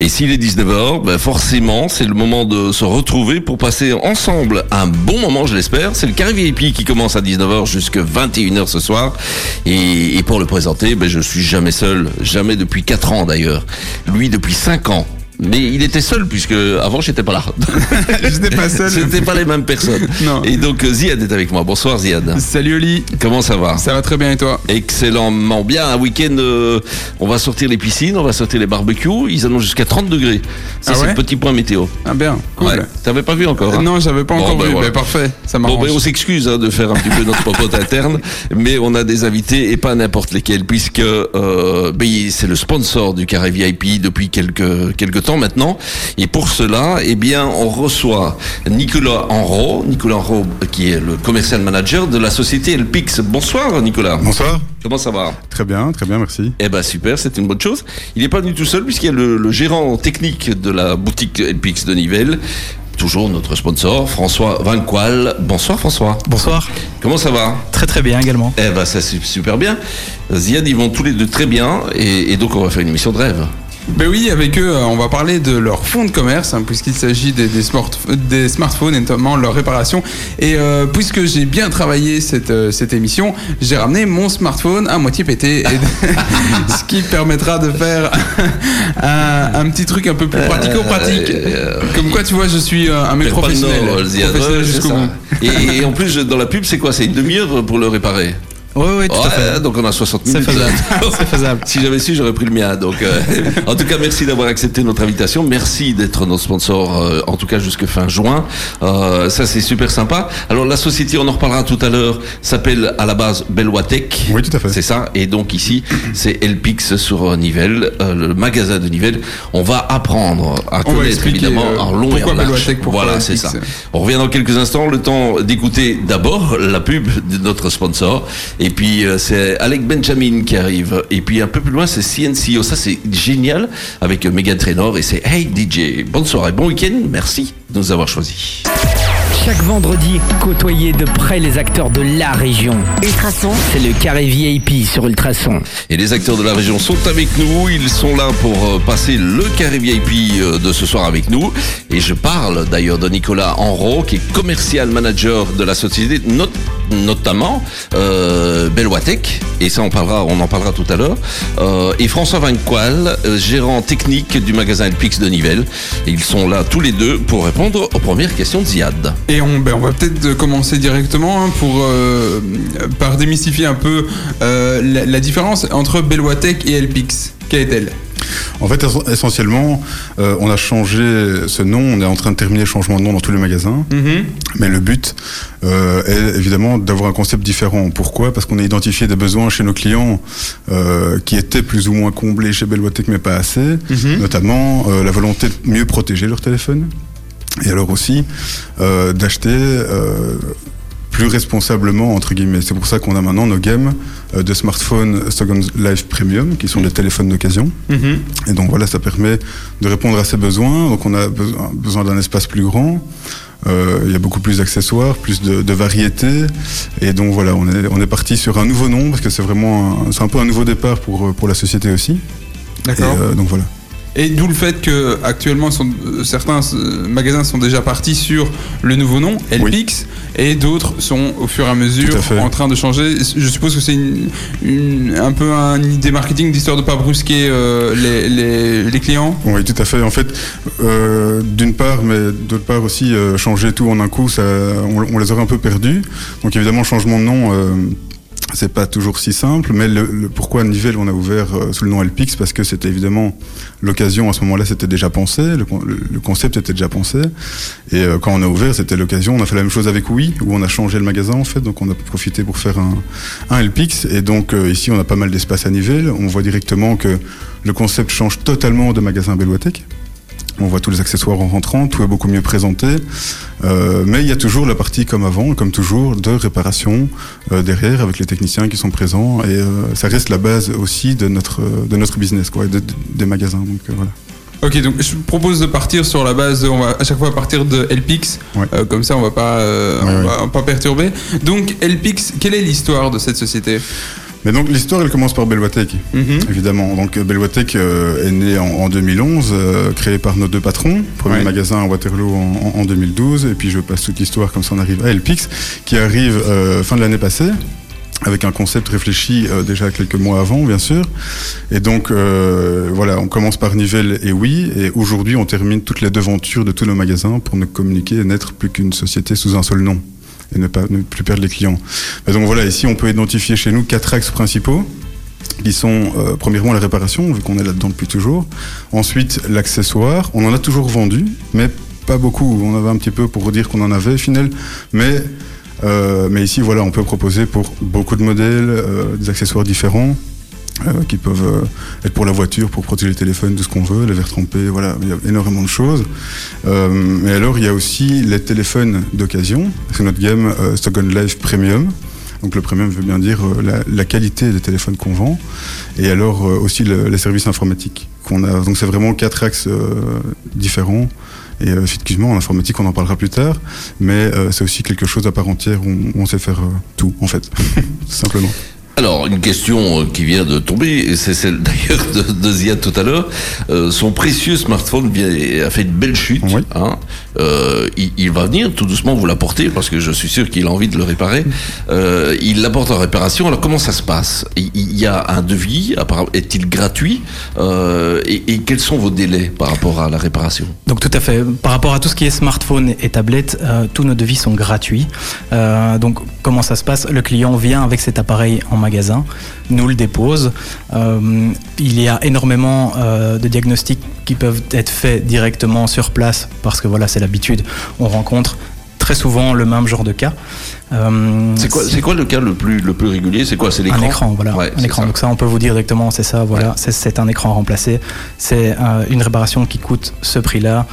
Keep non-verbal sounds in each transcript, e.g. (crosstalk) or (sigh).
Et s'il est 19h, ben forcément, c'est le moment de se retrouver pour passer ensemble un bon moment, je l'espère. C'est le Carré VIP qui commence à 19h jusqu'à 21h ce soir. Et, pour le présenter, ben je suis jamais seul, jamais depuis 4 ans d'ailleurs. Lui depuis 5 ans. Mais il était seul puisque avant j'étais pas là. (laughs) J'étais pas seul. C'était pas les mêmes personnes. Non. Et donc euh, Ziad est avec moi. Bonsoir Ziad. Salut Oli, Comment ça va? Ça va très bien et toi? Excellemment bien. Un week-end, euh, on va sortir les piscines, on va sortir les barbecues. Ils annoncent jusqu'à 30 degrés. Ça, Ah c'est le petit point météo. Ah bien, cool. Ouais. T'avais pas vu encore hein? Non, j'avais pas Bon, encore ben vu, voilà. mais parfait, ça Bon, m'arrange. ben, on s'excuse hein, de faire un petit peu notre (laughs) popote interne, mais on a des invités et pas n'importe lesquels, puisque euh, ben, c'est le sponsor du Carré VIP depuis quelques quelques temps maintenant. Et pour cela, eh bien, on reçoit Nicolas Enro, Nicolas Enro, qui est le commercial manager de la société Elpix. Bonsoir, Nicolas. Bonsoir. Comment ça va? Très bien, très bien, merci. Eh ben super, c'est une bonne chose. Il n'est pas venu tout seul puisqu'il y a le, le gérant technique de la boutique Elpix de Nivelles, toujours notre sponsor, François Vanqual. Bonsoir François. Bonsoir. Comment ça va? Très très bien également. Eh ben ça c'est super bien. Ziad, ils vont tous les deux très bien et, et donc on va faire une émission de rêve. Ben oui, avec eux, euh, on va parler de leur fonds de commerce, hein, puisqu'il s'agit des, des, smart- des smartphones et notamment leur réparation. Et euh, puisque j'ai bien travaillé cette, euh, cette émission, j'ai ramené mon smartphone à moitié pété, et (laughs) ce qui permettra de faire (laughs) un, un petit truc un peu plus pratico-pratique. Comme quoi, tu vois, je suis un mec professionnel. jusqu'au bout. Et en plus, dans la pub, c'est quoi? C'est une demi-heure pour le réparer? Oui, oui, tout à Ouais, fait. donc on a 60 C'est minutes. faisable. (laughs) C'est faisable. Si j'avais su, j'aurais pris le mien. Donc, euh, en tout cas, merci d'avoir accepté notre invitation. Merci d'être notre sponsor, euh, en tout cas jusque fin juin. Euh, ça, c'est super sympa. Alors, la société, on en reparlera tout à l'heure, s'appelle à la base Belwatech. Oui, tout à fait. C'est ça. Et donc ici, (clears throat) c'est Elpix sur Nivelles, euh, le magasin de Nivelles. On va apprendre à On connaître évidemment euh, en long et en large. Voilà, c'est ça. On revient dans quelques instants. Le temps d'écouter d'abord la pub de notre sponsor. Et puis, euh, c'est Alec Benjamin qui arrive. Et puis, un peu plus loin, c'est CNCO. Ça, c'est génial avec Megan Trainor. Et c'est Hey DJ. Bonne soirée, bon week-end. Merci de nous avoir choisis. Chaque vendredi, côtoyez de près les acteurs de la région. Ultrason, C'est le carré VIP sur Ultrason. Et les acteurs de la région sont avec nous. Ils sont là pour euh, passer le carré VIP euh, de ce soir avec nous. Et je parle d'ailleurs de Nicolas Enro, qui est commercial manager de la société, not- notamment euh, Belwatech. Et ça, on parlera, on en parlera tout à l'heure. Euh, et François Vanqual, gérant technique du magasin Elpix de Nivelles. Ils sont là tous les deux pour répondre aux premières questions de Ziad. Et on, ben, on va peut-être commencer directement hein, pour euh, par démystifier un peu euh, la, la différence entre Belwatech et Elpix. Quelle est-elle? En fait, es- essentiellement, euh, on a changé ce nom, on est en train de terminer le changement de nom dans tous les magasins, mais le but euh, est évidemment d'avoir un concept différent. Pourquoi? Parce qu'on a identifié des besoins chez nos clients euh, qui étaient plus ou moins comblés chez Belwatech, mais pas assez, notamment euh, la volonté de mieux protéger leur téléphone, et alors aussi euh, d'acheter... euh, plus responsablement entre guillemets. C'est pour ça qu'on a maintenant nos gammes euh, de smartphones Second Life Premium qui sont des téléphones d'occasion. Et donc voilà, ça permet de répondre à ces besoins. Donc on a besoin, besoin d'un espace plus grand. Euh, il y a beaucoup plus d'accessoires, plus de, de variété. Et donc voilà, on est, on est parti sur un nouveau nom parce que c'est vraiment un, un peu un nouveau départ pour, pour la société aussi. D'accord. euh, donc voilà. Et d'où le fait que actuellement sont- euh, certains euh, magasins sont déjà partis sur le nouveau nom, Elpix, et d'autres sont au fur et à mesure à en train de changer. Je suppose que c'est une, une- un peu une idée marketing d'histoire de pas brusquer euh, les, les- les clients. Oui, tout à fait. En fait, euh, d'une part, mais d'autre part aussi, euh, changer tout en un coup, ça, on, on les aurait un peu perdus. Donc évidemment, changement de nom, c'est pas toujours si simple. Mais le, pourquoi Nivelles on a ouvert euh, sous le nom Elpix? Parce que c'était évidemment l'occasion. À ce moment-là, c'était déjà pensé. Le, le- le concept était déjà pensé. Et euh, quand on a ouvert, c'était l'occasion. On a fait la même chose avec Oui, où on a changé le magasin en fait. Donc on a profité pour faire un, un Elpix. Et donc euh, ici, on a pas mal d'espace à Nivelles. On voit directement que le concept change totalement de magasin Belwatech. On voit tous les accessoires en rentrant, tout est beaucoup mieux présenté. Euh, mais il y a toujours la partie comme avant, comme toujours, de réparation euh, derrière avec les techniciens qui sont présents. Et euh, ça reste la base aussi de notre, de notre business, quoi, et de- de- des magasins. Donc voilà. Ok, donc je propose de partir sur la base, on va à chaque fois partir de Ouais. Euh, comme ça on va pas, euh, Ouais, on ouais. va pas perturber. Donc Elpix, quelle est l'histoire de cette société? Mais donc l'histoire, elle commence par Belwatech, évidemment. Donc euh, Belwatech euh, est né en, en 2011, euh, créé par nos deux patrons. Premier Ouais. magasin à Waterloo en, en- en 2012, et puis je passe toute l'histoire comme ça on arrive à Elpix, qui arrive euh, fin de l'année passée. Avec un concept réfléchi euh, déjà quelques mois avant, bien sûr. Et donc, euh, voilà, on commence par Nivelles et oui. Et aujourd'hui, on termine toutes les devantures de tous nos magasins pour ne communiquer et n'être plus qu'une société sous un seul nom et ne, pas, ne plus perdre les clients. Donc voilà, ici, on peut identifier chez nous quatre axes principaux qui sont euh, premièrement la réparation, vu qu'on est là-dedans depuis toujours. Ensuite, l'accessoire. On en a toujours vendu, mais pas beaucoup. On avait un petit peu pour dire qu'on en avait, final. Mais, euh, mais ici, voilà, on peut proposer pour beaucoup de modèles, euh, des accessoires différents. Euh, qui peuvent euh, être pour la voiture, pour protéger le téléphone, tout ce qu'on veut, les verres trempés, voilà, il y a énormément de choses. Euh, mais alors, il y a aussi les téléphones d'occasion, c'est notre gamme euh, Stock on Life Premium. Donc le premium veut bien dire euh, la, la qualité des téléphones qu'on vend, et alors euh, aussi le- les services informatiques qu'on a. Donc c'est vraiment quatre axes différents. Et effectivement, en informatique, on en parlera plus tard, mais c'est aussi quelque chose à part entière où on, sait faire tout, en fait, (laughs) simplement. Alors, une question euh, qui vient de tomber, et c'est celle (laughs) d'ailleurs de, de Ziad tout à l'heure. Euh, son précieux smartphone vient, a fait une belle chute. Oui. hein. Euh, il, il va venir tout doucement vous l'apporter, parce que je suis sûr qu'il a envie de le réparer. Euh, il l'apporte en réparation. Alors, comment ça se passe? Il, il y a un devis, est-il gratuit? Euh, et, et quels sont vos délais par rapport à la réparation? Donc tout à fait. Par rapport à tout ce qui est smartphone et tablette, euh, tous nos devis sont gratuits. Euh, donc comment ça se passe? Le client vient avec cet appareil en magasin, nous le dépose. Euh, il y a énormément euh, de diagnostics qui peuvent être faits directement sur place parce que voilà, c'est l'habitude. On rencontre très souvent le même genre de cas. Euh, C'est quoi, c'est quoi le cas le plus, le plus régulier? C'est quoi? C'est l'écran? Un écran, voilà. Ouais, un écran. ça. Donc ça, on peut vous dire directement, c'est ça, voilà. Ouais. C'est- C'est un écran remplacé. C'est euh, une réparation qui coûte ce prix-là.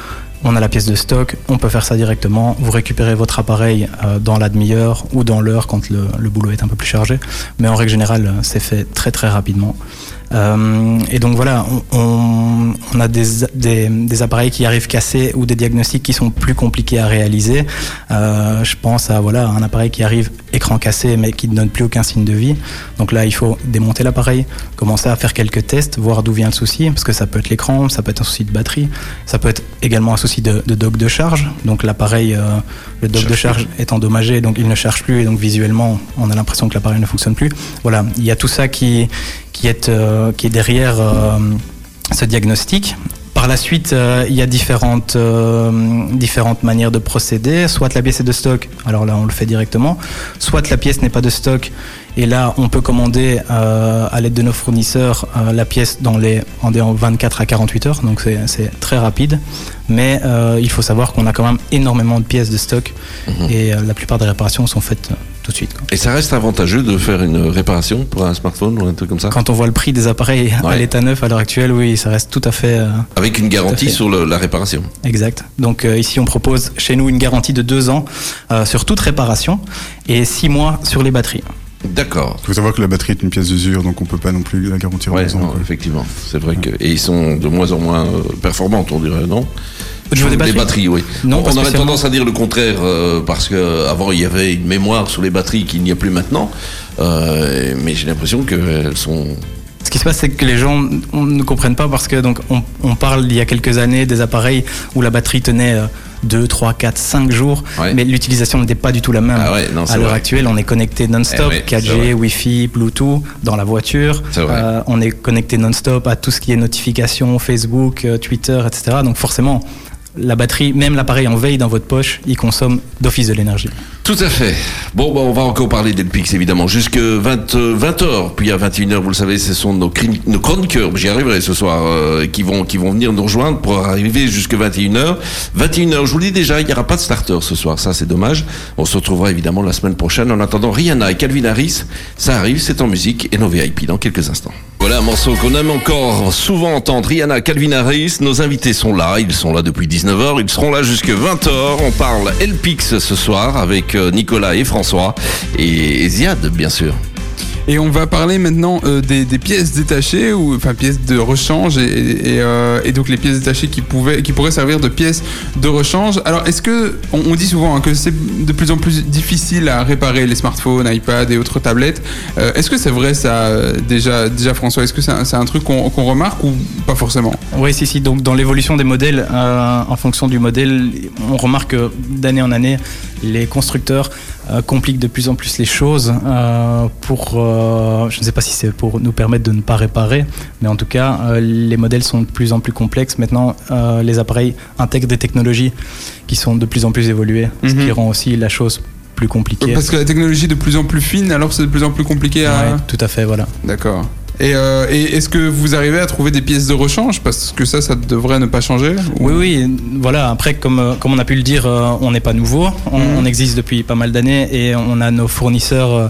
On a la pièce de stock, on peut faire ça directement. Vous récupérez votre appareil euh, dans la demi-heure ou dans l'heure quand le, le boulot est un peu plus chargé. Mais en règle générale, euh, c'est fait très très rapidement. Euh, et donc voilà, on, a des appareils qui arrivent cassés ou des diagnostics qui sont plus compliqués à réaliser. Euh, je pense à voilà un appareil qui arrive écran cassé mais qui ne donne plus aucun signe de vie. Donc là, il faut démonter l'appareil, commencer à faire quelques tests, voir d'où vient le souci, parce que ça peut être l'écran, ça peut être un souci de batterie, ça peut être également un souci de, de dock de charge. Donc l'appareil, euh, le dock de charge est endommagé, donc il ne charge plus et donc visuellement, on a l'impression que l'appareil ne fonctionne plus. Voilà, il y a tout ça qui qui est euh, qui est derrière euh, ce diagnostic. Par la suite, euh, il y a différentes, différentes manières de procéder. Soit la pièce est de stock, alors là on le fait directement. Soit la pièce n'est pas de stock, et là on peut commander euh, à l'aide de nos fournisseurs euh, la pièce dans les en des- en 24 à 48 heures, donc c'est- très rapide. Mais euh, il faut savoir qu'on a quand même énormément de pièces de stock, et euh, la plupart des réparations sont faites euh, tout de suite. quoi. Et ça reste avantageux de faire une réparation pour un smartphone ou un truc comme ça? Quand on voit le prix des appareils Ouais. à l'état neuf à l'heure actuelle, oui, ça reste tout à fait euh, Avec une garantie sur le- la réparation. exact. Donc euh, ici, on propose chez nous une garantie de deux ans euh, sur toute réparation et six mois sur les batteries. D'accord. Il faut savoir que la batterie est une pièce d'usure, donc on peut pas non plus la garantir en Ouais, deux ans, non, effectivement, c'est vrai que et ils sont de moins en moins euh, performantes, on dirait, non? Des Les batteries batteries, oui. Non, on pas aurait tendance à dire le contraire euh, parce que avant il y avait une mémoire sur les batteries qu'il n'y a plus maintenant, Euh, mais j'ai l'impression qu'elles sont. Ce qui se passe, c'est que les gens on ne comprennent pas parce que donc on, on parle il y a quelques années des appareils où la batterie tenait euh, 2, 3, 4, 5 jours, Ouais. mais l'utilisation n'était pas du tout la même. Ah ouais, non, c'est à l'heure actuelle, on est connecté non-stop, Eh ouais, c'est 4G, vrai. Wi-Fi, Bluetooth dans la voiture. Vrai. Euh, on est connecté non-stop à tout ce qui est notifications, Facebook, euh, Twitter, etc. Donc forcément, la batterie, même l'appareil en veille dans votre poche, il consomme d'office de l'énergie. Tout à fait. Bon, bah, on va encore parler d'Elpix, évidemment, jusque 20, euh, 20h, puis à 21h, vous le savez, ce sont nos, nos chroniqueurs, j'y arriverai ce soir, euh, qui, vont, qui vont venir nous rejoindre pour arriver jusque 21h. 21h, je vous le dis déjà, il n'y aura pas de starter ce soir, ça c'est dommage. On se retrouvera évidemment la semaine prochaine. En attendant, Rihanna et Calvin Harris, ça arrive, c'est en musique et nos VIP dans quelques instants. Voilà un morceau qu'on aime encore souvent entendre. Rihanna, Calvin Harris, nos invités sont là, ils sont là depuis 19h, ils seront là jusque 20h. On parle Elpix ce soir avec euh, Nicolas et François et Ziad, bien sûr. Et on va parler maintenant euh, des, pièces détachées, ou enfin pièces de rechange, euh, et donc les pièces détachées qui, pouvaient, qui pourraient servir de pièces de rechange. Alors est-ce que, on, dit souvent hein, que c'est de plus en plus difficile à réparer les smartphones, iPad et autres tablettes. Euh, est-ce que c'est vrai ça déjà, déjà François Est-ce que c'est un, truc qu'on remarque ou pas forcément? Oui, si, si. Donc, dans l'évolution des modèles, en fonction du modèle, on remarque que d'année en année, les constructeurs euh, compliquent de plus en plus les choses euh, pour, euh, je ne sais pas si c'est pour nous permettre de ne pas réparer, mais en tout cas, les modèles sont de plus en plus complexes. Maintenant, les appareils intègrent des technologies qui sont de plus en plus évoluées, ce qui Mhm. rend aussi la chose plus compliquée. Parce que la technologie est de plus en plus fine, alors c'est de plus en plus compliqué à. Ouais, tout à fait, voilà. D'accord. Et, euh, et est-ce que vous arrivez à trouver des pièces de rechange? Parce que ça, ça devrait ne pas changer ou- Oui, oui, voilà. Après, comme, euh, comme on a pu le dire, euh, on n'est pas nouveau. On, Mhm. on existe depuis pas mal d'années et on a nos fournisseurs euh,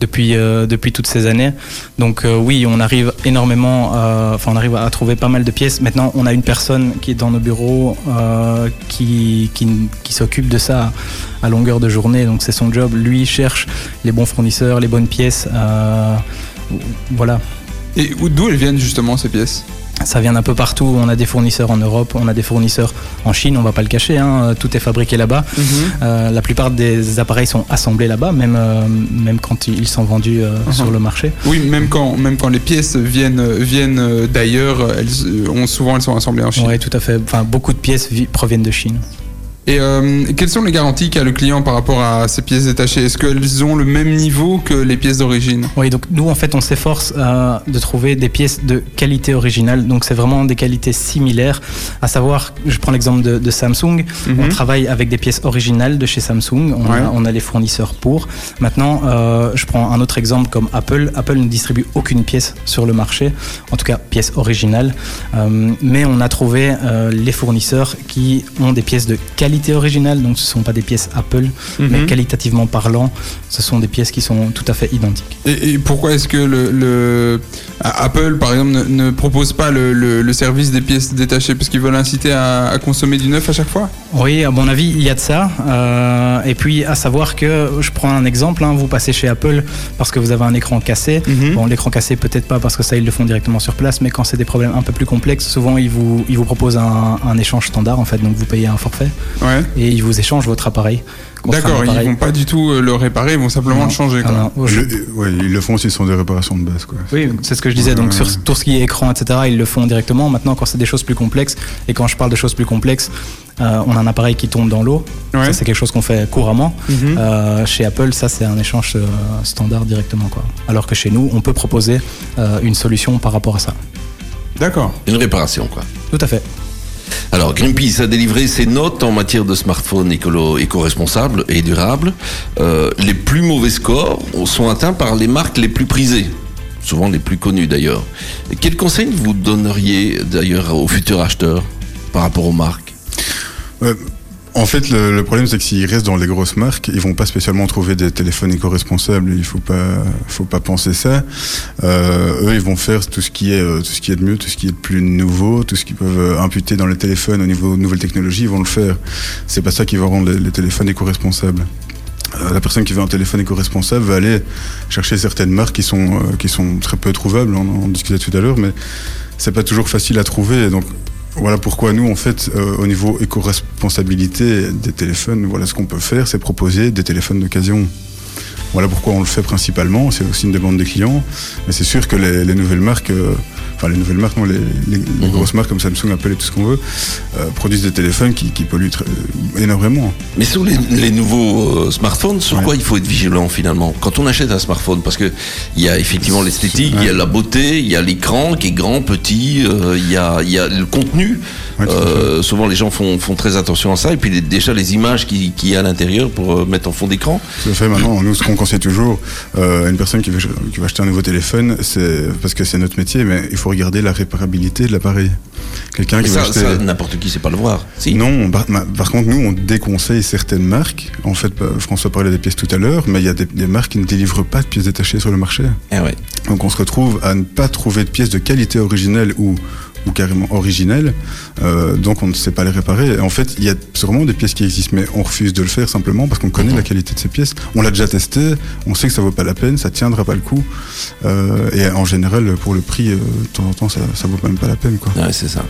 depuis, depuis toutes ces années. Donc, oui, on arrive énormément, enfin, on arrive à trouver pas mal de pièces. Maintenant, on a une personne qui est dans nos bureaux qui, qui, qui s'occupe de ça à longueur de journée. Donc, c'est son job. Lui cherche les bons fournisseurs, les bonnes pièces. voilà. Et où- d'où elles viennent justement ces pièces? Ça vient d'un peu partout. On a des fournisseurs en Europe, on a des fournisseurs en Chine, on va pas le cacher, hein, tout est fabriqué là-bas. Euh, la plupart des appareils sont assemblés là-bas, même, euh, même quand ils sont vendus euh, Mhm. sur le marché. Oui, même quand, même quand les pièces viennent, viennent d'ailleurs, elles, ont, souvent elles sont assemblées en Chine. Oui, tout à fait. Enfin, beaucoup de pièces vi- proviennent de Chine. Et euh, quelles sont les garanties qu'a le client par rapport à ces pièces détachées? Est-ce qu'elles ont le même niveau que les pièces d'origine? Oui, donc nous, en fait, on s'efforce euh, de trouver des pièces de qualité originale. Donc, c'est vraiment des qualités similaires. À savoir, je prends l'exemple de, de Samsung. On Mhm. travaille avec des pièces originales de chez Samsung. On, Ouais. a, on a les fournisseurs pour. Maintenant, euh, je prends un autre exemple comme Apple. Apple ne distribue aucune pièce sur le marché, en tout cas pièce originale. Mais on a trouvé les fournisseurs qui ont des pièces de qualité originale. Donc, ce ne sont pas des pièces Apple, mais Mhm. qualitativement parlant, ce sont des pièces qui sont tout à fait identiques. Et, et pourquoi est-ce que le, Apple, par exemple, ne, ne propose pas le, le- le service des pièces détachées? Parce qu'ils veulent inciter à, à consommer du neuf à chaque fois? Oui, à mon avis, il y a de ça. Euh, et puis, à savoir que, je prends un exemple, hein, vous passez chez Apple parce que vous avez un écran cassé. Mhm. Bon, l'écran cassé, peut-être pas parce que ça, ils le font directement sur place, mais quand c'est des problèmes un peu plus complexes, souvent, ils vous, ils vous proposent un, un échange standard, en fait. Donc, vous payez un forfait Ouais. et ils vous échangent votre appareil. D'accord, ils appareil. vont pas du tout euh, le réparer, ils vont simplement Non. le changer. Ah, Quoi. non, je- Le- ouais, ils le font aussi sur des réparations de base. Quoi. Oui, c'est ce que je disais. Donc, Ouais. sur tout ce qui est écran, etc., ils le font directement. Maintenant, quand c'est des choses plus complexes, et quand je parle de choses plus complexes, euh, on a un appareil qui tombe dans l'eau. Ouais. Ça, c'est quelque chose qu'on fait couramment. Mhm. Euh, chez Apple, ça, c'est un échange euh, standard directement. Quoi. Alors que chez nous, on peut proposer euh, une solution par rapport à ça. D'accord. Une réparation, quoi. Tout à fait. Alors, Greenpeace a délivré ses notes en matière de smartphones éco-responsables et durables. Euh, les plus mauvais scores sont atteints par les marques les plus prisées, souvent les plus connues d'ailleurs. Quels conseils vous donneriez d'ailleurs aux futurs acheteurs par rapport aux marques? Euh, en fait, le, le problème, c'est que s'ils restent dans les grosses marques, ils vont pas spécialement trouver des téléphones éco-responsables. Il faut pas, faut pas penser ça. Euh, eux, ils vont faire tout ce qui est, euh, tout ce qui est de mieux, tout ce qui est de plus nouveau, tout ce qu'ils peuvent euh, imputer dans les téléphones au niveau de nouvelles technologies, ils vont le faire. C'est pas ça qui va rendre les, les téléphones éco-responsables. Euh, la personne qui veut un téléphone éco-responsable va aller chercher certaines marques qui sont, qui sont très peu trouvables. On en discutait tout à l'heure, mais c'est pas toujours facile à trouver. Donc, voilà pourquoi nous, en fait, euh, au niveau éco-responsabilité des téléphones, voilà ce qu'on peut faire, c'est proposer des téléphones d'occasion. Voilà pourquoi on le fait principalement. C'est aussi une demande des clients. Mais c'est sûr que les, les nouvelles marques, euh, enfin les nouvelles marques, non, les, les- les Mhm. grosses marques comme Samsung, Apple et tout ce qu'on veut, euh, produisent des téléphones qui, qui polluent très- énormément. Mais sur les, les nouveaux euh, smartphones, sur Ouais. quoi il faut être vigilant finalement? Quand on achète un smartphone, parce que il y a effectivement l'esthétique, il y a la beauté, il y a l'écran qui est grand, petit, euh, il y, a, il y a le contenu. Ouais, Euh, souvent les gens font, font très attention à ça. Et puis déjà les images qui, qui y a à l'intérieur pour euh, mettre en fond d'écran. À fait. Maintenant, nous, ce qu'on conseille toujours euh, à une personne qui veut, qui veut acheter un nouveau téléphone, c'est parce que c'est notre métier, mais il faut regarder la réparabilité de l'appareil. Quelqu'un qui ça, acheter... ça, n'importe qui sait pas le voir. Si. Non, par, contre, nous, on déconseille certaines marques. En fait, bah, François parlait des pièces tout à l'heure, mais il y a des, des marques qui ne délivrent pas de pièces détachées sur le marché. Eh ouais. Donc, on se retrouve à ne pas trouver de pièces de qualité originelle ou ou carrément originelles, euh, donc on ne sait pas les réparer. En fait, il y a sûrement des pièces qui existent, mais on refuse de le faire simplement parce qu'on connaît la qualité de ces pièces. On l'a déjà testé, on sait que ça vaut pas la peine, ça tiendra pas le coup. Euh, et en général, pour le prix, euh, de temps en temps, ça, ça vaut même pas la peine, quoi. Ouais, c'est ça.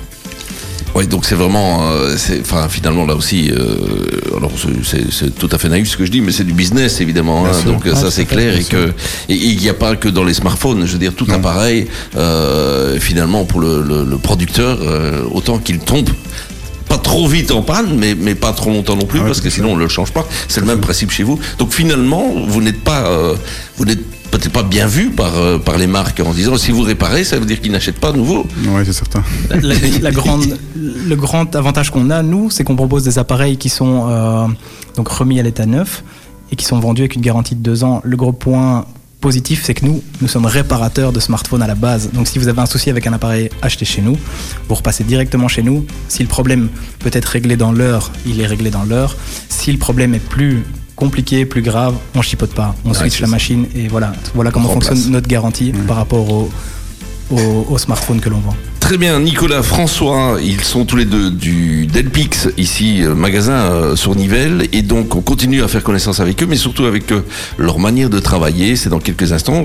Oui, donc c'est vraiment, euh, enfin finalement là aussi, euh, alors c'est- tout à fait naïf ce que je dis, mais c'est du business évidemment. hein, donc Ouais, ça tout c'est clair et que il n'y a pas que dans les smartphones. Je veux dire tout Non. appareil, euh, finalement pour le, le- le producteur, euh, autant qu'il tombe pas trop vite en panne, mais, mais pas trop longtemps non plus, Ah ouais, parce que sinon on ne le change pas. C'est le même principe chez vous. Donc finalement, vous n'êtes pas, euh, vous n'êtes peut-être pas bien vu par, euh, par les marques en disant si vous réparez, ça veut dire qu'ils n'achètent pas à nouveau. Ouais, c'est certain. la, la grande, le grand avantage qu'on a, nous, c'est qu'on propose des appareils qui sont euh, donc remis à l'état neuf et qui sont vendus avec une garantie de deux ans. Le gros point positif, c'est que nous, nous sommes réparateurs de smartphones à la base. Donc si vous avez un souci avec un appareil acheté chez nous, vous repassez directement chez nous. Si le problème peut être réglé dans l'heure, il est réglé dans l'heure. Si le problème est plus compliqué, plus grave, on chipote pas. On Ouais, switch la ça. machine et voilà, voilà comment fonctionne notre garantie par rapport au, au, au smartphone que l'on vend. Très bien, Nicolas, François, ils sont tous les deux du Delpix, ici, euh, magasin euh, sur Nivelles, et donc on continue à faire connaissance avec eux, mais surtout avec euh, leur manière de travailler. C'est dans quelques instants.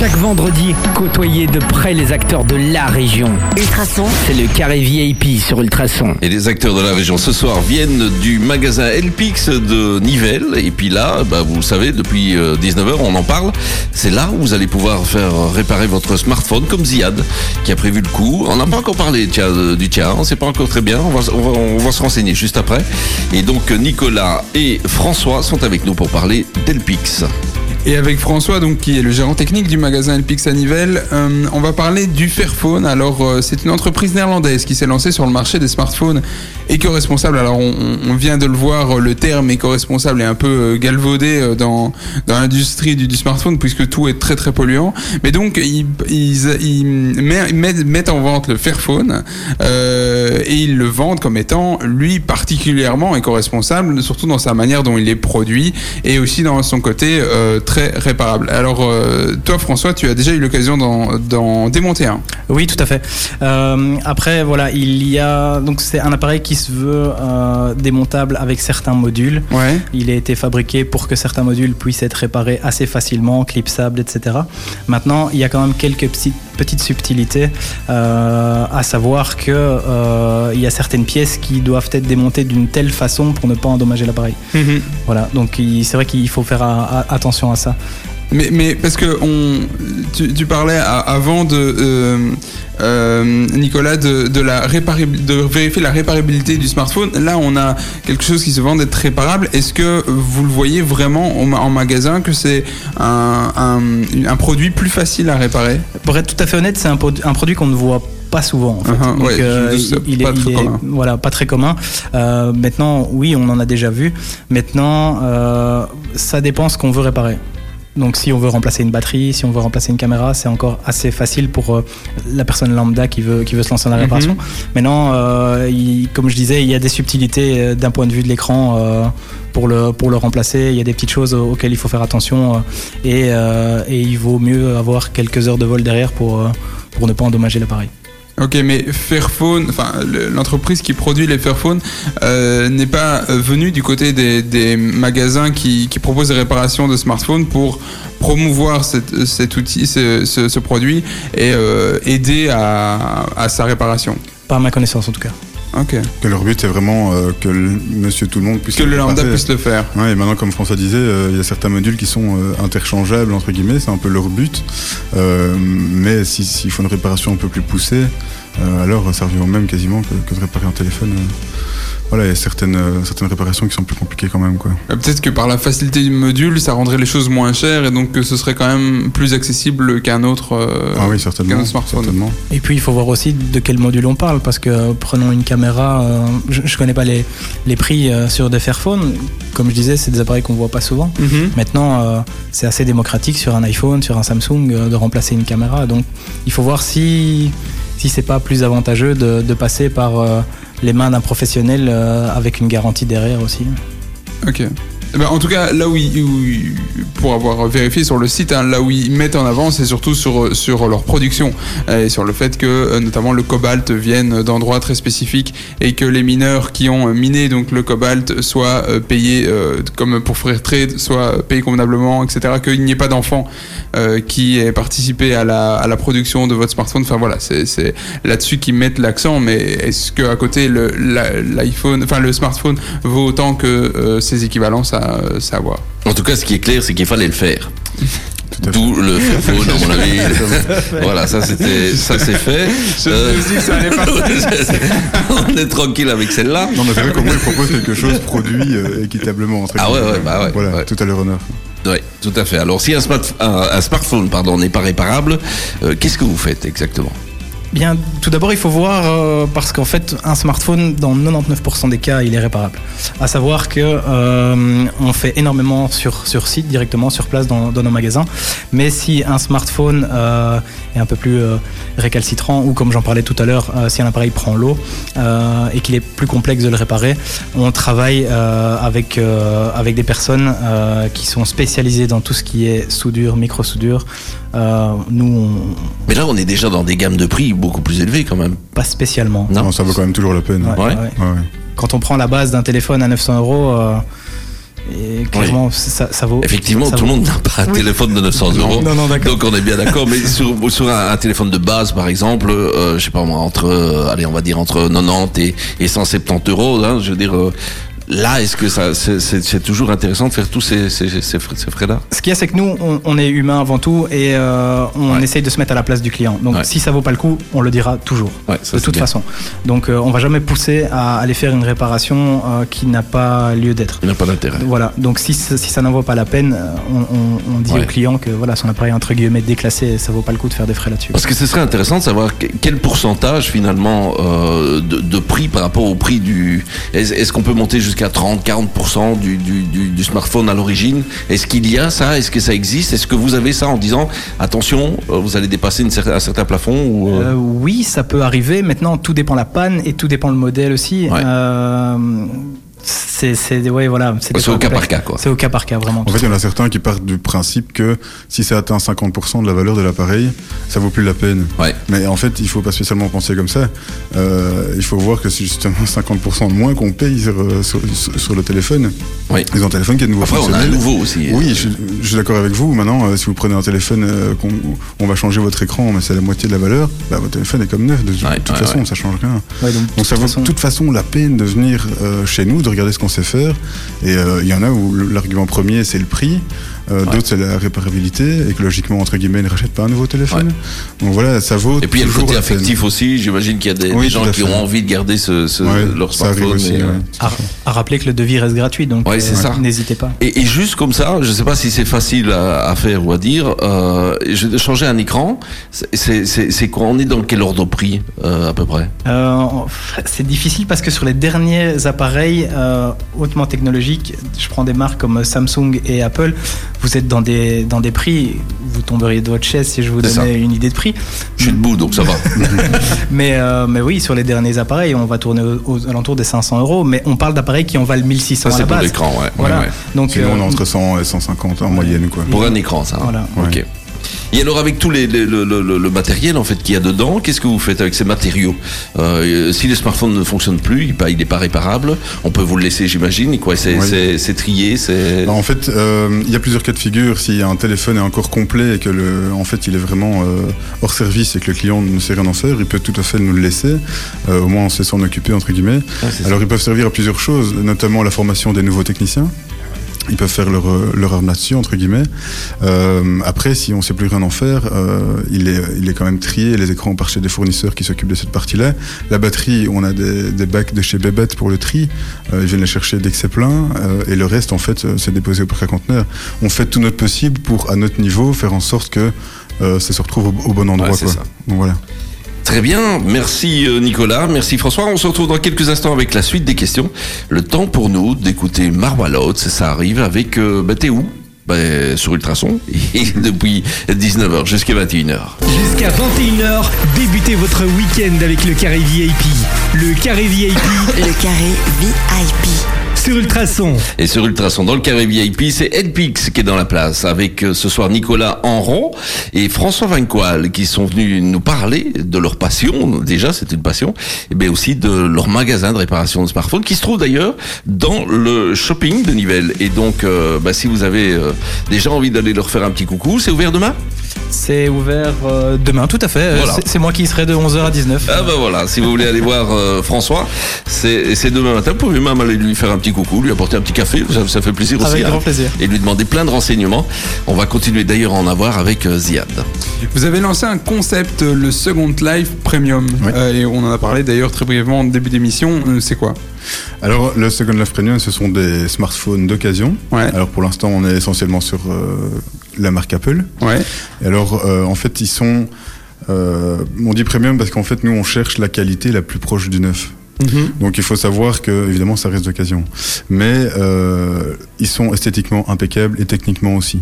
Chaque vendredi, côtoyez de près les acteurs de la région. Ultrason, C'est le carré VIP sur Ultrason. Et les acteurs de la région ce soir viennent du magasin Elpix de Nivelles. Et puis là, bah, vous le savez, depuis 19h, on en parle. C'est là où vous allez pouvoir faire réparer votre smartphone comme Ziad, qui a prévu le coup. On n'a pas encore parlé tiens, du tien, on sait pas encore très bien. On va se renseigner juste après. Et donc Nicolas et François sont avec nous pour parler d'Elpix. Et avec François, donc, qui est le gérant technique du magasin Elpix à Nivelles, euh, on va parler du Fairphone. Alors, euh, c'est une entreprise néerlandaise qui s'est lancée sur le marché des smartphones éco-responsable. Alors, on, vient de le voir, euh, le terme éco-responsable est un peu euh, galvaudé euh, dans, dans l'industrie du, smartphone, puisque tout est très très polluant. Mais donc, ils, ils, ils met- mettent, en vente le Fairphone et ils le vendent comme étant, lui, particulièrement éco-responsable, surtout dans sa manière dont il est produit et aussi dans son côté très réparable. Alors, toi, François, tu as déjà eu l'occasion d'en- démonter un. Oui, tout à fait. Après, voilà, il y a donc c'est un appareil qui veut euh, démontable avec certains modules. Ouais. Il a été fabriqué pour que certains modules puissent être réparés assez facilement, clipsables, etc. Maintenant, il y a quand même quelques petites, petites subtilités, euh, à savoir que euh, il y a certaines pièces qui doivent être démontées d'une telle façon pour ne pas endommager l'appareil. Voilà, donc c'est vrai qu'il faut faire a- attention à ça. Mais, mais parce que on, tu, tu parlais à- avant de euh, euh, Nicolas de, de la réparab- de vérifier la réparabilité du smartphone. Là, on a quelque chose qui se vend d'être réparable. Est-ce que vous le voyez vraiment en magasin que c'est un, un, un produit plus facile à réparer? Pour être tout à fait honnête, c'est un, pro- un produit qu'on ne voit pas souvent. En fait. Donc, ouais, je euh, me doute, c'est il, pas est, très il est- commun. voilà, pas très commun. Euh, maintenant, oui, on en a déjà vu. Maintenant, euh, ça dépend ce qu'on veut réparer. Donc, si on veut remplacer une batterie, si on veut remplacer une caméra, c'est encore assez facile pour euh, la personne lambda qui veut, qui veut se lancer dans la Mhm. réparation. Maintenant, euh, il- comme je disais, il y a des subtilités euh, d'un point de vue de l'écran. euh, pour le, pour le remplacer, il y a des petites choses auxquelles il faut faire attention et, et il vaut mieux avoir quelques heures de vol derrière pour, pour ne pas endommager l'appareil. Ok, mais Fairphone, enfin le- l'entreprise qui produit les Fairphones euh, n'est pas euh, venue du côté des, magasins qui, proposent des réparations de smartphones pour promouvoir cet, outil, ce, produit et euh, aider à, sa réparation. Pas à ma connaissance en tout cas. Ok. Que leur but est vraiment euh, que le monsieur tout le monde puisse Que le lambda puisse le faire. Ouais, et maintenant, comme François disait, euh, il y a certains modules qui sont euh, interchangeables, entre guillemets, c'est un peu leur but. Mais si- s'il faut une réparation un peu plus poussée, euh, alors ça revient au même quasiment que, que de réparer un téléphone. euh. Voilà, il y a certaines, euh, certaines réparations qui sont plus compliquées quand même. Quoi. Euh, Peut-être que par la facilité du module, ça rendrait les choses moins chères et donc que ce serait quand même plus accessible qu'un autre, euh, ah oui, qu'un certainement. autre smartphone. certainement. Et puis il faut voir aussi de quel module on parle parce que prenons une caméra, euh, je, je connais pas les, les prix euh, sur des Fairphone. Comme je disais, c'est des appareils qu'on voit pas souvent. Mhm. Maintenant, euh, c'est assez démocratique sur un iPhone, sur un Samsung, euh, de remplacer une caméra. Donc, il faut voir si, si c'est pas plus avantageux de, passer par euh, les mains d'un professionnel euh, avec une garantie derrière aussi. Ok. Eh ben, en tout cas, là où, ils- pour avoir vérifié sur le site, hein, là où ils mettent en avant, c'est surtout sur, leur production et sur le fait que euh, notamment le cobalt vienne d'endroits très spécifiques et que les mineurs qui ont miné donc le cobalt soient euh, payés euh, comme pour Free Trade, soient payés convenablement, etc. Qu'il n'y ait pas d'enfants euh, qui aient participé à la, production de votre smartphone. Enfin voilà, c'est là-dessus qu'ils mettent l'accent. Mais est-ce que à côté l'iPhone, enfin le smartphone vaut autant que ses équivalents, ça, euh, ça à voir. En tout cas, ce qui est clair, c'est qu'il fallait le faire. D'où le faux, à mon avis. (laughs) voilà, ça c'était, ça c'est fait. Euh, (laughs) on est tranquille avec celle-là. Non, mais c'est vrai qu'au moins, il propose quelque chose produit euh, équitablement. Entre Ah ouais, ouais, bah ouais, Voilà, ouais. tout à leur honneur. Oui, tout à fait. Alors, si un, smart- un- un smartphone, pardon, n'est pas réparable, euh, qu'est-ce que vous faites exactement? Bien, tout d'abord, il faut voir, euh, parce qu'en fait, un smartphone, dans 99% des cas, il est réparable. À savoir que euh, on fait énormément sur, sur site, directement, sur place, dans, dans nos magasins. Mais si un smartphone euh, est un peu plus euh, récalcitrant, ou comme j'en parlais tout à l'heure, euh, si un appareil prend l'eau euh, et qu'il est plus complexe de le réparer, on travaille euh, avec, euh, avec des personnes euh, qui sont spécialisées dans tout ce qui est soudure, micro-soudure. Euh, nous, on, Mais là, on est déjà dans des gammes de prix beaucoup plus élevées quand même. pas spécialement. Non. Non, ça vaut quand même toujours la peine. Ouais, Ouais. ouais. Ouais, ouais. Quand on prend la base d'un téléphone à 900 euros, euh, et clairement, ça, ça vaut. Effectivement, ça tout le monde n'a pas un Oui. téléphone de 900 euros. Non, non, d'accord. Donc on est bien d'accord. Mais sur, sur un, un téléphone de base, par exemple, euh, je sais pas moi, entre, euh, allez, on va dire entre 90 et, et 170 euros. Hein, je veux dire, euh, là, est-ce que ça, c'est- toujours intéressant de faire tous ces, ces, ces frais- ces frais-là? Ce qu'il y a, c'est que nous, on, on est humain avant tout et euh, on Ouais. essaye de se mettre à la place du client. Donc, Ouais. si ça vaut pas le coup, on le dira toujours. Ouais, ça, de toute bien. façon. Donc, euh, on va jamais pousser à aller faire une réparation euh, qui n'a pas lieu d'être. Il n'a pas d'intérêt. Voilà, donc si, ça- si ça n'en vaut pas la peine, euh, on, on- on dit au client que voilà, son appareil est entre guillemets déclassé, ça vaut pas le coup de faire des frais là-dessus. Parce que ce serait intéressant de savoir que- quel pourcentage finalement de, de prix par rapport au prix du. Est-ce qu'on peut monter jusqu'à 30-40% du, du, du, du smartphone à l'origine Est-ce qu'il y a ça? Est-ce que ça existe? Est-ce que vous avez ça en disant attention, euh, vous allez dépasser une cer- un certain plafond ou, euh, Euh, oui, ça peut arriver. Maintenant, tout dépend la panne et tout dépend le modèle aussi. Ouais. Euh, c'est, c'est, ouais, voilà. Au cas par cas, quoi. C'est au cas par cas, vraiment. En fait, il y en a certains qui partent du principe que si ça atteint 50% de la valeur de l'appareil, ça vaut plus la peine. Ouais. Mais en fait, il faut pas spécialement penser comme ça. Euh, il faut voir que c'est justement 50% de moins qu'on paye sur, euh, sur, le téléphone. Oui. Ils ont un téléphone qui est de nouveau Après, on a un nouveau aussi. Oui, je, je suis d'accord avec vous. Maintenant, euh, si vous prenez un téléphone, euh, qu'on on va changer votre écran, mais c'est la moitié de la valeur, bah, votre téléphone est comme neuf. De, Ouais, toute ouais, façon, ouais. ça change rien. Ouais, donc, Donc ça vaut de toute façon la peine de venir euh, chez nous, de regarder ce qu'on sait faire. Et euh, il y en a où l'argument premier c'est le prix, euh, d'autres c'est la réparabilité, et que logiquement entre guillemets ils ne rachètent pas un nouveau téléphone. Donc voilà, ça vaut Et puis il y a le toujours côté affectif aussi. J'imagine qu'il y a des, Oui, des gens qui fait. ont envie de garder ce, ce- Ouais, leur smartphone. aussi. mais, euh, ouais. à, à rappeler que le devis reste gratuit, donc ça. n'hésitez pas. Et, et juste comme ça, je ne sais pas si c'est facile à, à faire ou à dire, euh, je vais changer un écran, c'est- quoi On est dans quel ordre de prix euh, à peu près? Euh, c'est difficile parce que sur les derniers appareils euh, hautement technologiques, je prends des marques comme Samsung et Apple, vous êtes dans des, dans des prix, vous tomberiez de votre chaise si je vous C'est donnais ça. une idée de prix. Je suis debout, donc ça va. (laughs) Mais, euh, mais oui, sur les derniers appareils, on va tourner aux, aux alentours des 500 euros, mais on parle d'appareils qui en valent 1600 Ça, à c'est la pour base. l'écran, ouais. Voilà. ouais, ouais. Donc, Sinon, on est euh, entre 100 et 150 en moyenne. Quoi. Pour un écran, ça. hein. Voilà. Ok. Et alors avec tout les, les- le, le- le- le matériel en fait qu'il y a dedans, qu'est-ce que vous faites avec ces matériaux Euh, Si les smartphones ne fonctionnent plus, il n'est pas réparable, on peut vous le laisser j'imagine, quoi C'est Oui. trié, c'est... Alors, en fait, euh, il y a plusieurs cas de figure. Si un téléphone est encore complet et que le, en fait, il est vraiment euh, hors service et que le client ne sait rien en faire, il peut tout à fait nous le laisser. Euh, au moins, on sait s'en occuper entre guillemets. Ah, c'est ça. Alors, ils peuvent servir à plusieurs choses, notamment la formation des nouveaux techniciens. Ils peuvent faire leur, euh, leur arme là-dessus, entre guillemets. Euh, après, si on sait plus rien en faire, euh, il, est, il est quand même trié. Les écrans par chez des fournisseurs qui s'occupent de cette partie-là. La batterie, on a des, des bacs de chez Bebet pour le tri. Euh, ils viennent les chercher dès que c'est plein. et le reste, en fait, c'est déposé au conteneurs. On fait tout notre possible pour, à notre niveau, faire en sorte que ça se retrouve au, au bon endroit. Ouais, quoi. Donc voilà. Très bien, merci euh, Nicolas, merci François. On se retrouve dans quelques instants avec la suite des questions. Le temps pour nous d'écouter Marwalot, ça arrive avec... Euh, bah, t'es où bah, Sur Ultrason, (laughs) et depuis 19h jusqu'à 21h. Jusqu'à 21h, débutez votre week-end avec le carré VIP. Le carré VIP, Le carré VIP. Sur Ultrason. Et sur Ultrason, dans le carré VIP, c'est Edpix qui est dans la place, avec euh, ce soir Nicolas Enron et François Vincoal, qui sont venus nous parler de leur passion, déjà c'est une passion, et bien aussi de leur magasin de réparation de smartphones, qui se trouve d'ailleurs dans le shopping de Nivelles. Et donc, euh, bah, si vous avez euh, déjà envie d'aller leur faire un petit coucou, c'est ouvert demain? C'est ouvert euh, demain, tout à fait. Voilà. c'est- moi qui serai de 11h à 19h. Ah ben voilà, si vous voulez aller voir euh, François, c'est c'est demain matin. Vous pouvez même aller lui faire un petit coucou, lui apporter un petit café, ça, ça fait plaisir aussi. Avec hein. grand plaisir. Et lui demander plein de renseignements. On va continuer d'ailleurs à en avoir avec euh, Ziad. Vous avez lancé un concept, euh, le Second Life Premium. Oui. Euh, et on en a parlé d'ailleurs très brièvement en début d'émission. Euh, c'est quoi? Alors, le Second Life Premium, ce sont des smartphones d'occasion. Ouais. Alors, pour l'instant, on est essentiellement sur euh, la marque Apple. Ouais. Et alors, euh, en fait, ils sont. Euh, on dit premium parce qu'en fait, nous, on cherche la qualité la plus proche du neuf. Donc, il faut savoir que, évidemment, ça reste d'occasion. Mais euh, ils sont esthétiquement impeccables et techniquement aussi.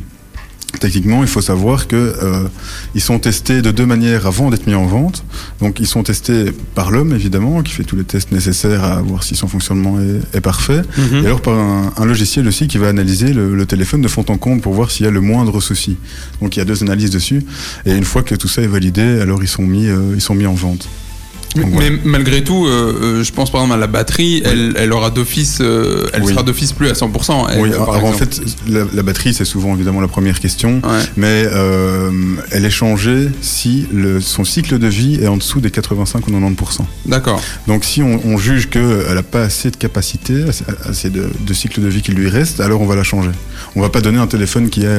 Techniquement, il faut savoir que euh, ils sont testés de deux manières avant d'être mis en vente. Donc, ils sont testés par l'homme, évidemment, qui fait tous les tests nécessaires à voir si son fonctionnement est, est parfait. Mhm. Et alors par un, un logiciel aussi qui va analyser le, le téléphone de fond en comble pour voir s'il y a le moindre souci. Donc il y a deux analyses dessus. Et une fois que tout ça est validé, alors ils sont mis, euh, ils sont mis en vente. Mais, Donc, voilà. mais malgré tout, euh, euh, je pense par exemple à la batterie, elle, elle aura d'office, euh, elle Oui. sera d'office plus à 100%. elle, oui, alors en fait, la, la batterie, c'est souvent évidemment la première question. Ouais. Mais euh, elle est changée si le, son cycle de vie est en dessous des 85 ou 90%. D'accord. Donc si on, on juge qu'elle n'a pas assez de capacité, assez, de, de cycle de vie qui lui reste, alors on va la changer. On va pas donner un téléphone qui a,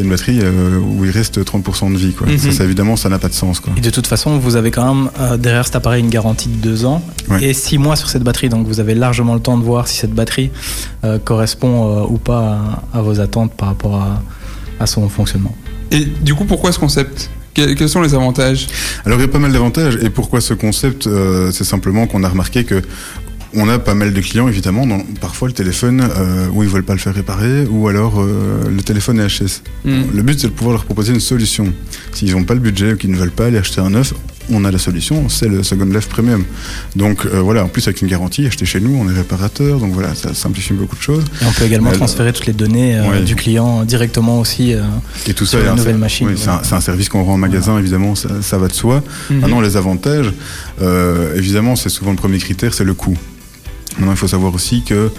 qui a une batterie euh, où il reste 30% de vie. Quoi. Mhm. ça, ça, évidemment, ça n'a pas de sens. Quoi. Et de toute façon, vous avez quand même euh, derrière cet appareil une garantie de 2 ans Ouais. et 6 mois sur cette batterie. Donc vous avez largement le temps de voir si cette batterie euh, correspond euh, ou pas à, à vos attentes par rapport à, à son fonctionnement. Et du coup, pourquoi ce concept? Quels, quels sont les avantages? Alors il y a pas mal d'avantages. Et pourquoi ce concept? Euh, C'est simplement qu'on a remarqué que on a pas mal de clients, évidemment, dont parfois le téléphone, euh, où ils veulent pas le faire réparer, ou alors euh, le téléphone est HS. Hmm. Le but, c'est de pouvoir leur proposer une solution. S'ils n'ont pas le budget ou qu'ils ne veulent pas aller acheter un neuf, on a la solution, c'est le Second Life Premium. Donc euh, voilà, en plus avec une garantie, acheter chez nous, on est réparateur, donc voilà, ça simplifie beaucoup de choses. Et on peut également Mais, transférer toutes les données euh, ouais. du client directement aussi. euh, Et tout Sur ça, un- nouvelle machine, oui, ouais. c'est un, service qu'on rend en magasin, évidemment, ça, ça va de soi. Mhm. Maintenant, les avantages, euh, évidemment, c'est souvent le premier critère, c'est le coût. Maintenant, il faut savoir aussi que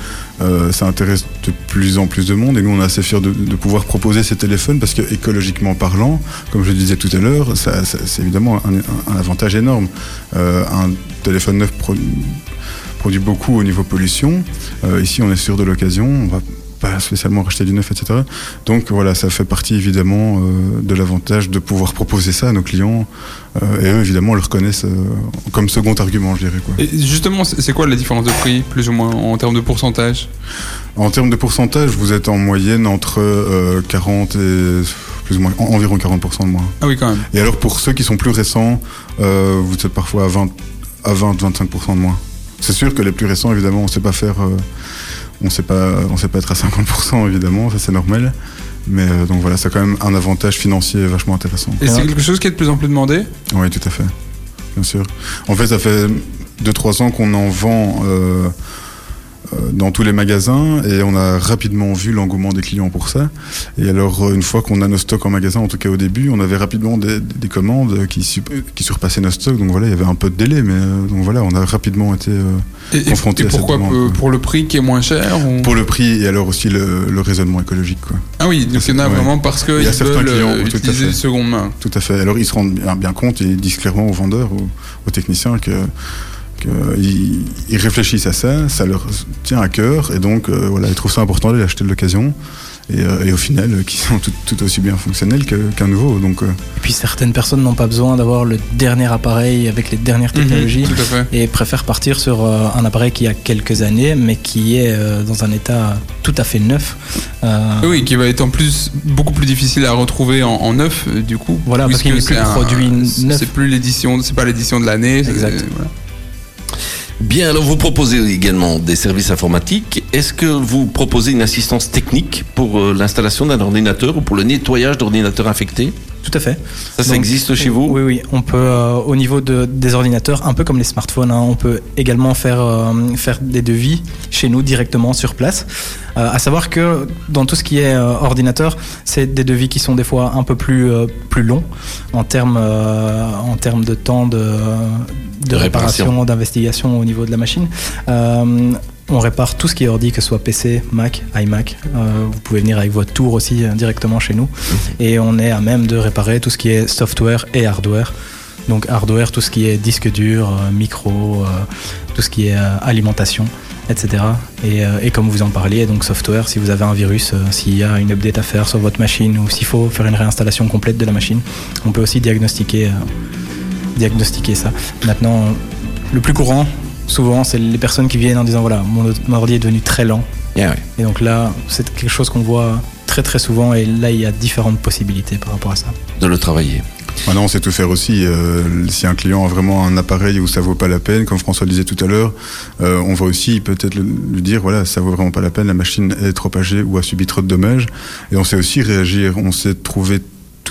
euh, ça intéresse de plus en plus de monde et nous, on est assez fiers de, pouvoir proposer ces téléphones parce que écologiquement parlant, comme je le disais tout à l'heure, c'est évidemment un, avantage énorme. Euh, un téléphone neuf pro- produit beaucoup au niveau pollution. Euh, ici, on est sûr de l'occasion. Pas spécialement racheter du neuf, etc. Donc voilà, ça fait partie évidemment euh, de l'avantage de pouvoir proposer ça à nos clients. Euh, et eux, évidemment, le reconnaissent euh, comme second argument, je dirais. Quoi. Et justement, c'est quoi la différence de prix, plus ou moins, en termes de pourcentage? En termes de pourcentage, vous êtes en moyenne entre euh, 40 et plus ou moins en- environ 40% de moins. Ah oui, quand même. Et alors pour ceux qui sont plus récents, vous êtes parfois à 20 à 20-25% de moins. C'est sûr que les plus récents, évidemment, on sait pas faire, euh, on sait pas, on sait pas être à 50% évidemment, ça c'est normal. Mais euh, donc voilà, c'est quand même un avantage financier vachement intéressant. Et c'est quelque chose qui est de plus en plus demandé? Oui, tout à fait, bien sûr. En fait, ça fait 2-3 ans qu'on en vend euh, dans tous les magasins et on a rapidement vu l'engouement des clients pour ça. Et alors, euh, une fois qu'on a nos stocks en magasin, en tout cas au début, on avait rapidement des, des commandes qui, qui surpassaient nos stocks. Donc voilà, il y avait un peu de délai, mais euh, donc voilà, on a rapidement été euh, Et, Confronté et à cette pourquoi demande. Pour le prix qui est moins cher ou- pour le prix et alors aussi le, le raisonnement écologique. Quoi. Ah oui, donc il y en a Ouais. vraiment parce qu'ils a certains veulent clients, euh, utiliser de seconde main. Tout à fait. Alors ils se rendent bien, bien compte et ils disent clairement aux vendeurs, aux, aux techniciens que qu'ils ils réfléchissent à ça, ça leur tient à cœur et donc euh, voilà, ils trouvent ça important d'aller acheter de l'occasion et, euh, et au final euh, qui sont tout, tout aussi bien fonctionnels qu'un nouveau. Donc euh, Et puis certaines personnes n'ont pas besoin d'avoir le dernier appareil avec les dernières technologies. Mhm, fait. et préfèrent partir sur euh, un appareil qui a quelques années, mais qui est euh, dans un état tout à fait neuf. Euh, Oui, qui va être en plus beaucoup plus difficile à retrouver en, en neuf, euh, du coup. Voilà, parce qu'il n'est plus c'est un- produit neuf. C'est plus l'édition, c'est pas l'édition de l'année. Exact. voilà. Bien, alors vous proposez également des services informatiques. Est-ce que vous proposez une assistance technique pour euh, l'installation d'un ordinateur ou pour le nettoyage d'ordinateurs infectés? Tout à fait. Ça, ça Donc, existe chez vous? Oui, oui. On peut, euh, au niveau de, des ordinateurs, un peu comme les smartphones, hein, on peut également faire, euh, faire des devis chez nous directement sur place. Euh, à savoir que dans tout ce qui est ordinateur, c'est des devis qui sont des fois un peu plus, plus longs en termes, en termes de temps de, de, De réparation. réparation, d'investigation au niveau de la machine. On répare tout ce qui est ordi, que ce soit PC, Mac, iMac. Euh, vous pouvez venir avec votre tour aussi euh, directement chez nous. Et on est à même de réparer tout ce qui est software et hardware. Donc hardware, tout ce qui est disque dur, euh, micro, tout ce qui est alimentation, etc. Et, et comme vous en parliez, donc software, si vous avez un virus, s'il y a une update à faire sur votre machine ou s'il faut faire une réinstallation complète de la machine, on peut aussi diagnostiquer, diagnostiquer ça. Maintenant, le plus courant, souvent, c'est les personnes qui viennent en disant voilà, mon, mon ordi est devenu très lent. Yeah, ouais. Et donc là, c'est quelque chose qu'on voit très très souvent et là, il y a différentes possibilités par rapport à ça. De le travailler. Maintenant, on sait tout faire aussi. Euh, si un client a vraiment un appareil où ça vaut pas la peine, comme François le disait tout à l'heure, euh, on va aussi peut-être lui dire voilà, ça vaut vraiment pas la peine, la machine est trop âgée ou a subi trop de dommages. Et on sait aussi réagir, on sait trouver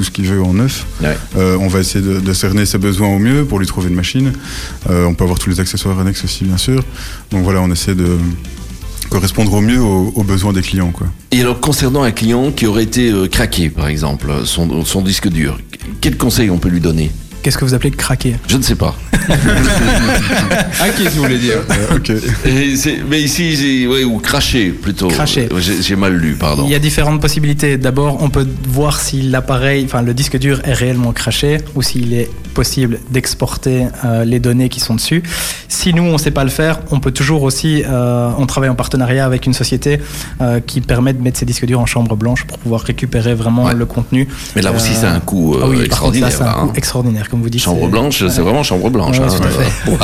tout ce qu'il veut en neuf. Ouais. Euh, on va essayer de, de cerner ses besoins au mieux pour lui trouver une machine. Euh, on peut avoir tous les accessoires annexes aussi, bien sûr. Donc voilà, on essaie de correspondre au mieux aux, aux besoins des clients. Quoi. Et alors, concernant un client qui aurait été euh, craqué, par exemple, son, son disque dur, quel conseil on peut lui donner? Qu'est-ce que vous appelez craquer? Je ne sais pas. (laughs) Hacker, si vous voulez dire? Euh, ok. Et c'est- mais ici, j'ai- ouais, ou cracher plutôt. Cracher. J'ai mal lu, pardon. Il y a différentes possibilités. D'abord, on peut voir si l'appareil, enfin le disque dur est réellement craché ou s'il est possible d'exporter euh, les données qui sont dessus. Si nous, on ne sait pas le faire, on peut toujours aussi, euh, on travaille en partenariat avec une société euh, qui permet de mettre ces disques durs en chambre blanche pour pouvoir récupérer vraiment Ouais. le contenu. Mais là aussi, Euh, c'est un coût euh, ah oui, contre, extraordinaire. là, c'est un là, hein. coût extraordinaire, comme vous dites. Chambre blanche, c'est Ouais. vraiment chambre blanche. Ouais, hein. tout à fait. Wow.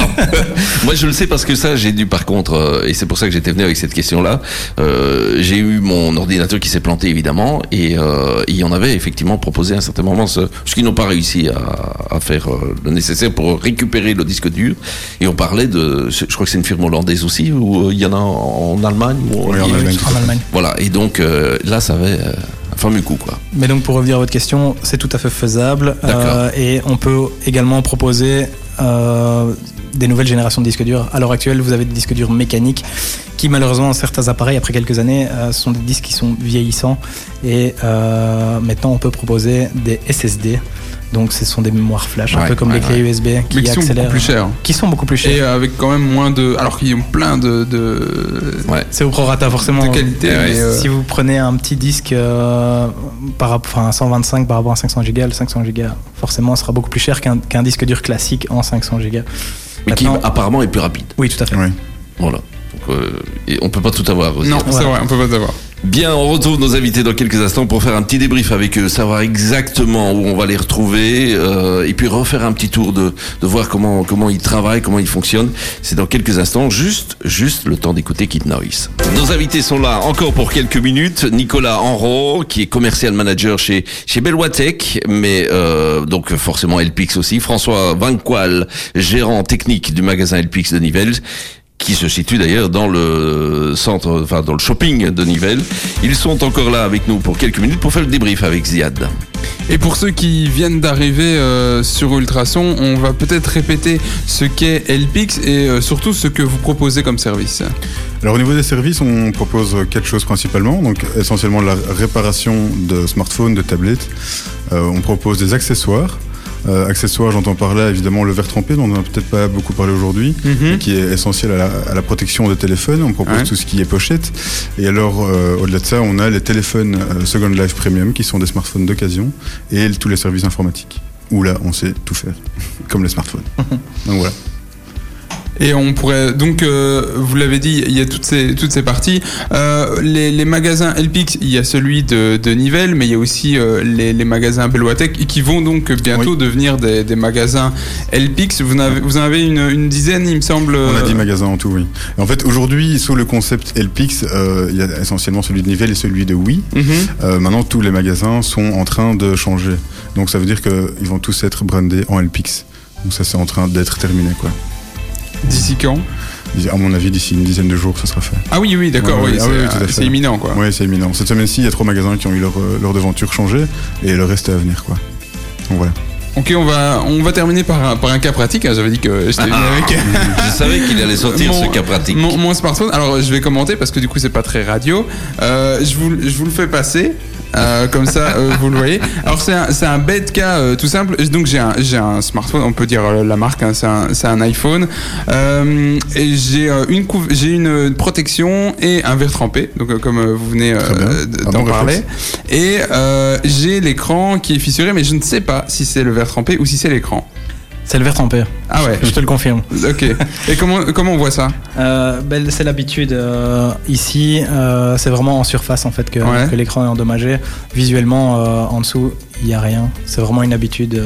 Moi, je le sais parce que ça, j'ai dû par contre, euh, et c'est pour ça que j'étais venu avec cette question-là. euh, j'ai eu mon ordinateur qui s'est planté évidemment, et euh, il y en avait effectivement proposé à un certain moment ce, ce qu'ils n'ont pas réussi à, à faire euh, le nécessaire pour récupérer le disque dur. Et on parlait de, je crois que c'est une firme hollandaise aussi, ou euh, il y en a en, en Allemagne. Ou Oui, en Allemagne. En Allemagne. Voilà. Et donc euh, là, ça avait euh, fameux coup, quoi. Mais donc pour revenir à votre question, c'est tout à fait faisable. Euh, et on peut également proposer euh, des nouvelles générations de disques durs. À l'heure actuelle, vous avez des disques durs mécaniques qui malheureusement, certains appareils, après quelques années, euh, sont des disques qui sont vieillissants. Et euh, maintenant, on peut proposer des SSD. Donc ce sont des mémoires flash, un peu comme ouais, les clés ouais. USB qui Mais qui sont accélèrent. beaucoup plus chers. Qui sont beaucoup plus chers. Et euh, avec quand même moins de. Alors qu'ils ont plein de. de... Ouais. C'est au prorata forcément. De qualité, mais, euh, Si vous prenez un petit disque euh, par rapport, enfin 125 par rapport à 500 Go, le 500 Go forcément sera beaucoup plus cher qu'un qu'un disque dur classique en 500 Go. Mais qui apparemment est plus rapide. Oui, tout à fait. Voilà. Euh, et on peut pas tout avoir aussi. Non, c'est vrai, on peut pas savoir. Bien, on retrouve nos invités dans quelques instants pour faire un petit débrief avec eux, savoir exactement où on va les retrouver, euh, et puis refaire un petit tour de, de voir comment comment ils travaillent, comment ils fonctionnent. C'est dans quelques instants, juste juste le temps d'écouter Kid Noise. Nos invités sont là encore pour quelques minutes. Nicolas Enro, qui est commercial manager chez chez Belwatech, mais euh, donc forcément Elpix aussi. François Vanqual, gérant technique du magasin Elpix de Nivelles qui se situe d'ailleurs dans le centre, enfin dans le shopping de Nivelles. Ils sont encore là avec nous pour quelques minutes pour faire le débrief avec Ziad. Et pour ceux qui viennent d'arriver euh, sur Ultrason, on va peut-être répéter ce qu'est LPix et euh, surtout ce que vous proposez comme service. Alors au niveau des services, on propose quatre choses principalement. Donc essentiellement la réparation de smartphones, de tablettes. Euh, on propose des accessoires. Euh, accessoires, j'entends par là évidemment le verre trempé, dont on n'a peut-être pas beaucoup parlé aujourd'hui, Mhm. qui est essentiel à la, à la protection des téléphones. On propose Ouais. tout ce qui est pochette. Et alors, euh, au-delà de ça, on a les téléphones euh, Second Life Premium, qui sont des smartphones d'occasion, et tous les services informatiques. Où là, on sait tout faire, (laughs) comme les smartphones. (laughs) Donc voilà. Et on pourrait donc, euh, vous l'avez dit, il y a toutes ces toutes ces parties. Euh, les, les magasins LPix, il y a celui de, de Nivelles, mais il y a aussi euh, les, les magasins Belwatech qui vont donc bientôt Oui. devenir des, des magasins LPix. Vous en avez, vous en avez une, une dizaine, il me semble. On a euh, 10 magasins en tout, oui. Et en fait, aujourd'hui, sous le concept LPix, euh, il y a essentiellement celui de Nivelles et celui de Oui. mhm. Maintenant, tous les magasins sont en train de changer. Donc, ça veut dire qu'ils vont tous être brandés en LPix. Donc, ça, c'est en train d'être terminé, quoi. D'ici quand À mon avis, d'ici une dizaine de jours, ça sera fait. Ah oui, oui, d'accord, Ouais, oui, ouais, ah c'est oui, oui, tout à fait. c'est imminent, quoi. Oui, c'est éminent. Cette semaine-ci, il y a trois magasins qui ont eu leur, euh, leur devanture changée et le reste est à venir, quoi. Donc voilà. Ok, on va, on va terminer par un, par un cas pratique. hein. J'avais dit que j'étais venu avec. Je savais qu'il allait sortir Mon- ce cas pratique. Mon, mon smartphone. Alors, je vais commenter parce que du coup, c'est pas très radio. Euh, je, vous, je vous le fais passer. Euh, comme ça, euh, vous le voyez. Alors, c'est un, un bête cas euh, tout simple. Donc, j'ai un, un smartphone, on peut dire la marque, hein, c'est un, un iPhone. Et j'ai une, j'ai une protection et un verre trempé, donc comme vous venez d'en parler. réflexe. Et j'ai l'écran qui est fissuré, mais je ne sais pas si c'est le verre trempé ou si c'est l'écran. C'est le verre trempé. Ah ouais. Je te le confirme. Ok. Et comment, comment on voit ça Euh, ben, c'est l'habitude. euh, ici, euh, c'est vraiment en surface en fait que, Ouais. que l'écran est endommagé. Visuellement, en dessous, il n'y a rien. C'est vraiment une habitude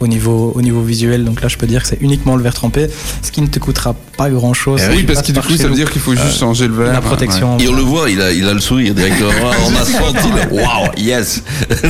au, niveau, au niveau visuel. Donc là, je peux dire que c'est uniquement le verre trempé, ce qui ne te coûtera pas grand chose. Eh Oui, parce que du coup, ça veut dire qu'il faut juste changer le verre. la protection. Et on le voit, il a, il a le sourire directement. On a (laughs) senti le waouh, yes.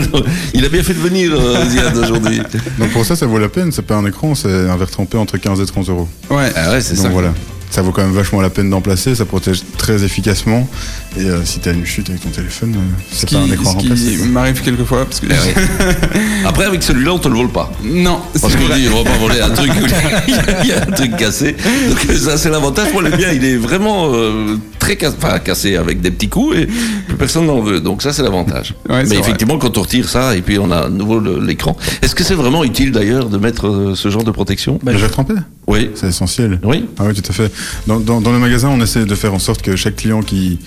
(laughs) il a bien fait de venir, euh, Ziad, aujourd'hui. (laughs) Donc pour ça, ça vaut la peine. C'est pas un écran, c'est un verre trempé entre 15 et 30 euros. Ouais. Ah ouais, c'est Donc ça. voilà. Ça vaut quand même vachement la peine d'en placer, ça protège très efficacement. Et euh, si t'as une chute avec ton téléphone, euh, Ce c'est qui, pas un écran à ce qui m'arrive quelquefois parce que ouais. (laughs) Après, avec celui-là, on te le vole pas. non, Parce qu'on dit, on va pas voler un truc où (laughs) il y a un truc cassé. Donc ça, c'est l'avantage. Moi, le mien, il est vraiment euh, très cassé, enfin, cassé avec des petits coups et plus personne n'en veut. Donc ça, c'est l'avantage. Ouais, Mais vrai. effectivement, quand on retire ça et puis on a à nouveau l'écran. Est-ce que c'est vraiment utile d'ailleurs de mettre euh, ce genre de protection? Le verre trempé Oui. C'est essentiel. Oui. Ah oui, tout à fait. Dans, dans, dans le magasin, on essaie de faire en sorte que chaque client qui,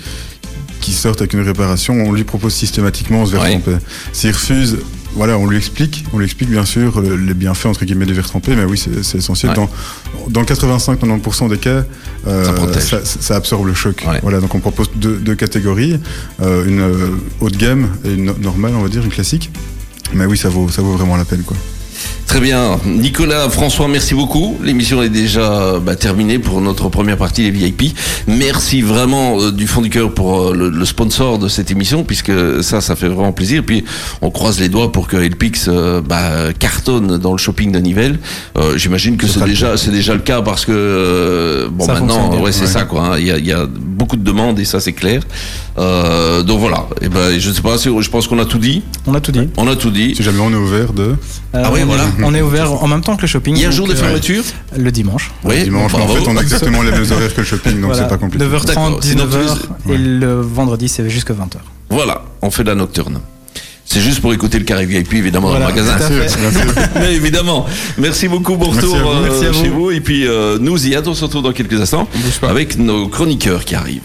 qui sorte avec une réparation, on lui propose systématiquement ce verre trempé. S'il refuse, voilà, on lui explique, on lui explique bien sûr le- les bienfaits entre guillemets du verre trempé, mais oui, c'est essentiel. Ouais. Dans, dans 85-90% des cas, euh, Ça protège. ça, ça absorbe le choc. Ouais. Voilà, donc on propose deux, deux catégories, euh, une euh, haut de gamme et une normale, on va dire, une classique. Mais oui, ça vaut, ça vaut vraiment la peine, quoi. Très bien. Nicolas, François, merci beaucoup. L'émission est déjà bah, terminée pour notre première partie, les VIP. Merci vraiment euh, du fond du cœur pour euh, le, le sponsor de cette émission, puisque ça, ça fait vraiment plaisir. Puis on croise les doigts pour que Elpix euh, bah, cartonne dans le shopping de Nivelles. Euh, J'imagine que Ce c'est déjà, c'est déjà le cas parce que euh, bon Ça maintenant, ouais, c'est Ouais. ça quoi. hein. Il y, a, il y a beaucoup de demandes et ça c'est clair. Euh, donc voilà. Et ben, je ne sais pas, si- je pense qu'on a tout dit. On a tout dit. On a tout dit. Si jamais on est ouvert de Euh, Ah oui, voilà. On est ouvert en même temps que le shopping. Il y a un jour de euh, fermeture. Le dimanche. Oui. dimanche, mais en fait, on a exactement les mêmes horaires que le shopping, donc Voilà. c'est pas compliqué. 9h30, D'accord. Sinon, 19h. tu- Et le vendredi, c'est jusqu'à 20h. Voilà, on fait de la nocturne. C'est juste pour écouter le carré VIP, évidemment, Voilà, dans le magasin. tout à fait. Bien sûr. (laughs) Mais évidemment. Merci beaucoup, bon Merci retour à vous. euh, Merci à vous. chez vous. Et puis, euh, nous, on se retrouve dans quelques instants avec nos chroniqueurs qui arrivent.